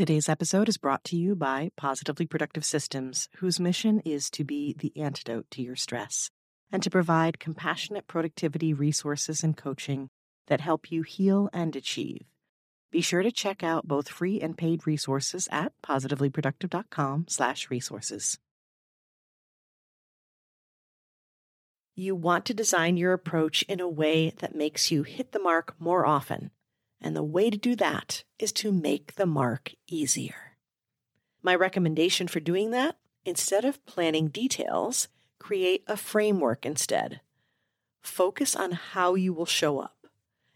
Today's episode is brought to you by Positively Productive Systems, whose mission is to be the antidote to your stress and to provide compassionate productivity resources and coaching that help you heal and achieve. Be sure to check out both free and paid resources at positivelyproductive.com/resources. You want to design your approach in a way that makes you hit the mark more often. And the way to do that is to make the mark easier. My recommendation for doing that, instead of planning details, create a framework instead. Focus on how you will show up.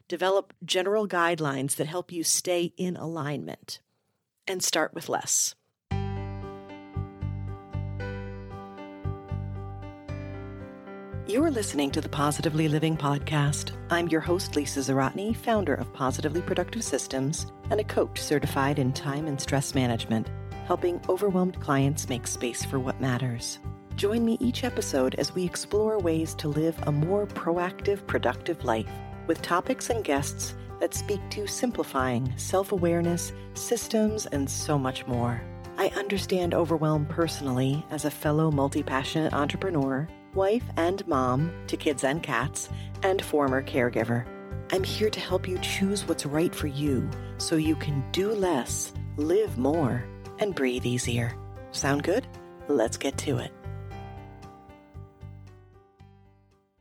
Develop general guidelines that help you stay in alignment. And start with less. You're listening to the Positively Living Podcast. I'm your host, Lisa Zawrotny, founder of Positively Productive Systems and a coach certified in time and stress management, helping overwhelmed clients make space for what matters. Join me each episode as we explore ways to live a more proactive, productive life with topics and guests that speak to simplifying self awareness, systems, and so much more. I understand overwhelm personally as a fellow multi passionate entrepreneur wife and mom to kids and cats, and former caregiver. I'm here to help you choose what's right for you so you can do less, live more, and breathe easier. Sound good? Let's get to it.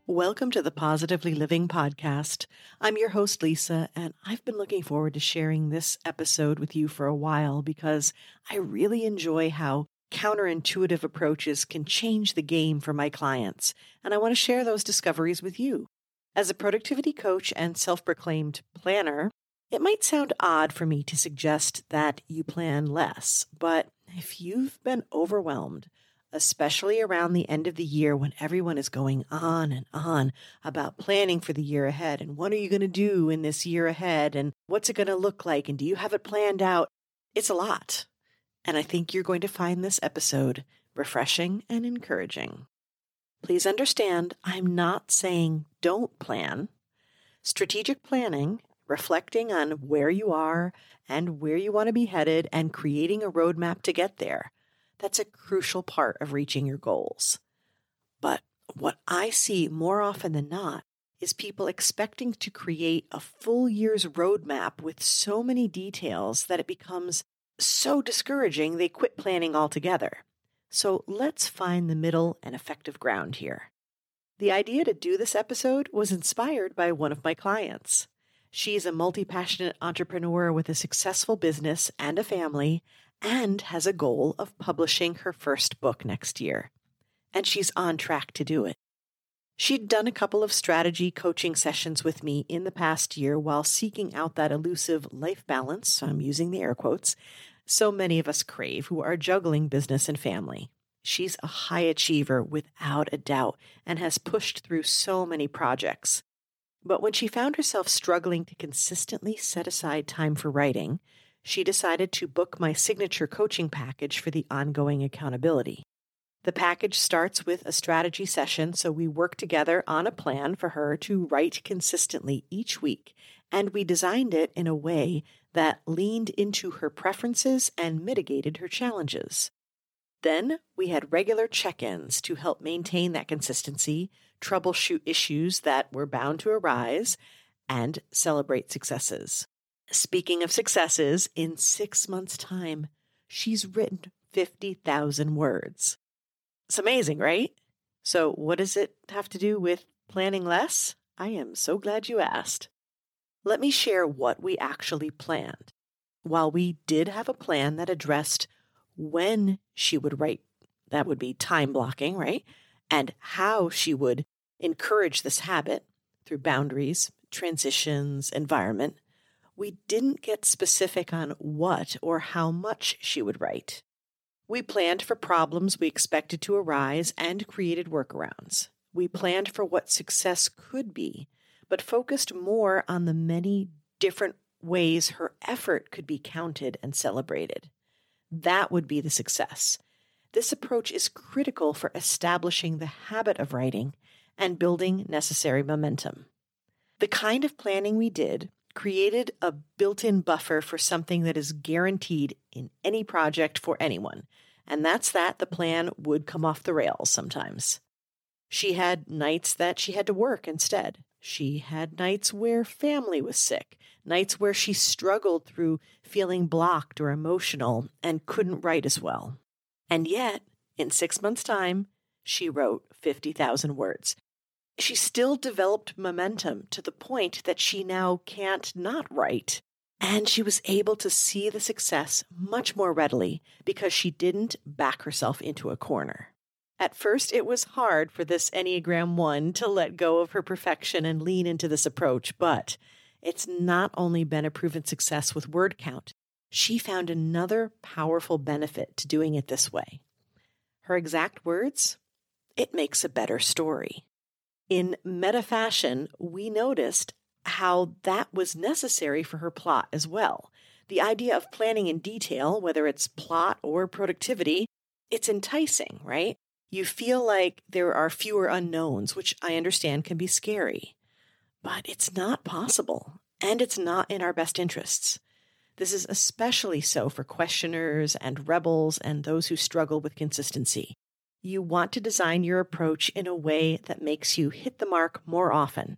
Welcome to the Positively Living Podcast. I'm your host, Lisa, and I've been looking forward to sharing this episode with you for a while because I really enjoy how counterintuitive approaches can change the game for my clients, and I want to share those discoveries with you. As a productivity coach and self proclaimed planner, it might sound odd for me to suggest that you plan less, but if you've been overwhelmed, especially around the end of the year when everyone is going on and on about planning for the year ahead and what are you going to do in this year ahead and what's it going to look like and do you have it planned out? It's a lot and I think you're going to find this episode refreshing and encouraging. Please understand, I'm not saying don't plan. Strategic planning, reflecting on where you are and where you want to be headed, and creating a roadmap to get there, that's a crucial part of reaching your goals. But what I see more often than not is people expecting to create a full year's roadmap with so many details that it becomes so discouraging they quit planning altogether. So let's find the middle and effective ground here. The idea to do this episode was inspired by one of my clients. She's a multi passionate entrepreneur with a successful business and a family, and has a goal of publishing her first book next year. And she's on track to do it. She'd done a couple of strategy coaching sessions with me in the past year while seeking out that elusive life balance, so I'm using the air quotes, so many of us crave who are juggling business and family. She's a high achiever without a doubt and has pushed through so many projects. But when she found herself struggling to consistently set aside time for writing, she decided to book my signature coaching package for the ongoing accountability. The package starts with a strategy session, so we work together on a plan for her to write consistently each week, and we designed it in a way that leaned into her preferences and mitigated her challenges. Then we had regular check ins to help maintain that consistency, troubleshoot issues that were bound to arise, and celebrate successes. Speaking of successes, in six months' time, she's written 50,000 words. It's amazing, right? So, what does it have to do with planning less? I am so glad you asked. Let me share what we actually planned. While we did have a plan that addressed when she would write, that would be time blocking, right? And how she would encourage this habit through boundaries, transitions, environment, we didn't get specific on what or how much she would write. We planned for problems we expected to arise and created workarounds. We planned for what success could be, but focused more on the many different ways her effort could be counted and celebrated. That would be the success. This approach is critical for establishing the habit of writing and building necessary momentum. The kind of planning we did created a built in buffer for something that is guaranteed in any project for anyone, and that's that the plan would come off the rails sometimes. She had nights that she had to work instead. She had nights where family was sick, nights where she struggled through feeling blocked or emotional and couldn't write as well. And yet, in six months' time, she wrote 50,000 words. She still developed momentum to the point that she now can't not write. And she was able to see the success much more readily because she didn't back herself into a corner. At first, it was hard for this Enneagram 1 to let go of her perfection and lean into this approach, but it's not only been a proven success with word count, she found another powerful benefit to doing it this way. Her exact words it makes a better story. In meta fashion, we noticed how that was necessary for her plot as well. The idea of planning in detail, whether it's plot or productivity, it's enticing, right? You feel like there are fewer unknowns, which I understand can be scary. But it's not possible, and it's not in our best interests. This is especially so for questioners and rebels and those who struggle with consistency. You want to design your approach in a way that makes you hit the mark more often.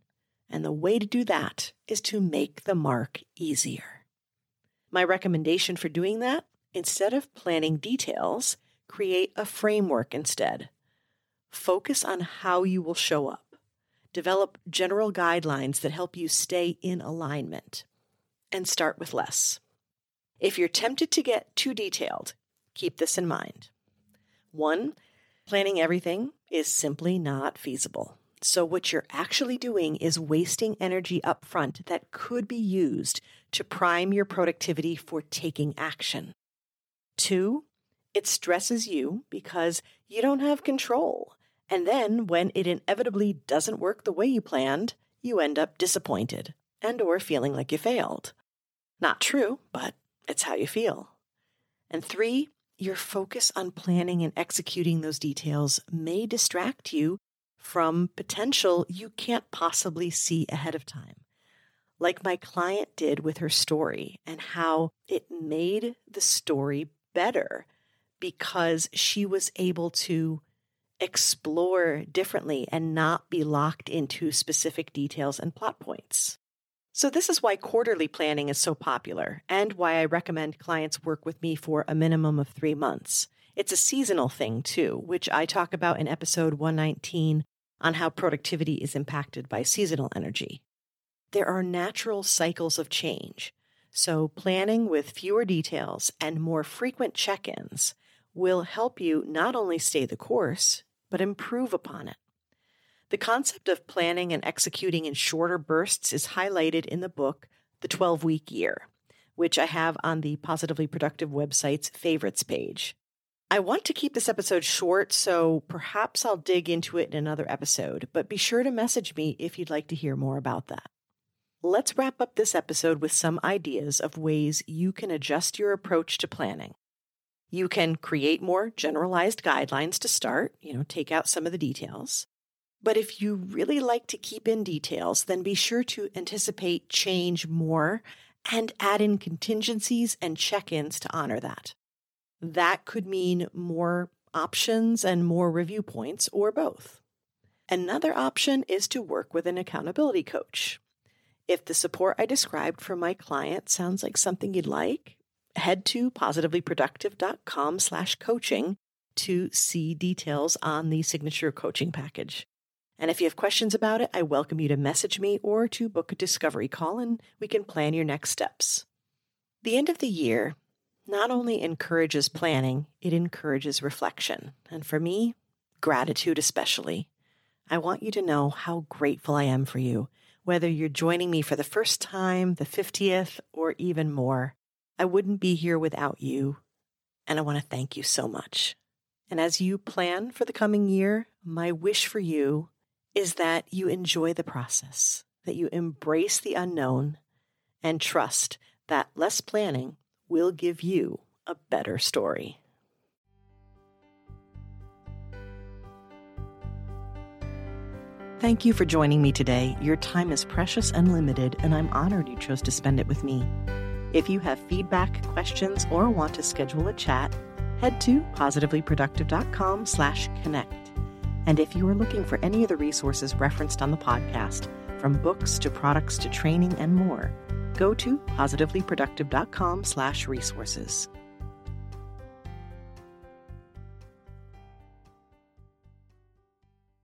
And the way to do that is to make the mark easier. My recommendation for doing that, instead of planning details, create a framework instead. Focus on how you will show up. Develop general guidelines that help you stay in alignment. And start with less. If you're tempted to get too detailed, keep this in mind. One, planning everything is simply not feasible. So, what you're actually doing is wasting energy up front that could be used to prime your productivity for taking action. Two, it stresses you because you don't have control. And then when it inevitably doesn't work the way you planned, you end up disappointed and or feeling like you failed. Not true, but it's how you feel. And three, your focus on planning and executing those details may distract you from potential you can't possibly see ahead of time. Like my client did with her story, and how it made the story better because she was able to explore differently and not be locked into specific details and plot points. So, this is why quarterly planning is so popular and why I recommend clients work with me for a minimum of three months. It's a seasonal thing, too, which I talk about in episode 119 on how productivity is impacted by seasonal energy. There are natural cycles of change, so planning with fewer details and more frequent check ins will help you not only stay the course, but improve upon it. The concept of planning and executing in shorter bursts is highlighted in the book, The 12 Week Year, which I have on the Positively Productive website's favorites page. I want to keep this episode short, so perhaps I'll dig into it in another episode, but be sure to message me if you'd like to hear more about that. Let's wrap up this episode with some ideas of ways you can adjust your approach to planning. You can create more generalized guidelines to start, you know, take out some of the details. But if you really like to keep in details, then be sure to anticipate change more and add in contingencies and check ins to honor that. That could mean more options and more review points, or both. Another option is to work with an accountability coach. If the support I described for my client sounds like something you'd like, head to positivelyproductive.com slash coaching to see details on the signature coaching package. And if you have questions about it, I welcome you to message me or to book a discovery call and we can plan your next steps. The end of the year not only encourages planning, it encourages reflection. And for me, gratitude especially. I want you to know how grateful I am for you, whether you're joining me for the first time, the 50th, or even more. I wouldn't be here without you. And I want to thank you so much. And as you plan for the coming year, my wish for you is that you enjoy the process, that you embrace the unknown, and trust that less planning will give you a better story. Thank you for joining me today. Your time is precious and limited, and I'm honored you chose to spend it with me. If you have feedback, questions, or want to schedule a chat, head to positivelyproductive.com slash connect. And if you are looking for any of the resources referenced on the podcast, from books to products to training and more, go to positivelyproductive.com slash resources.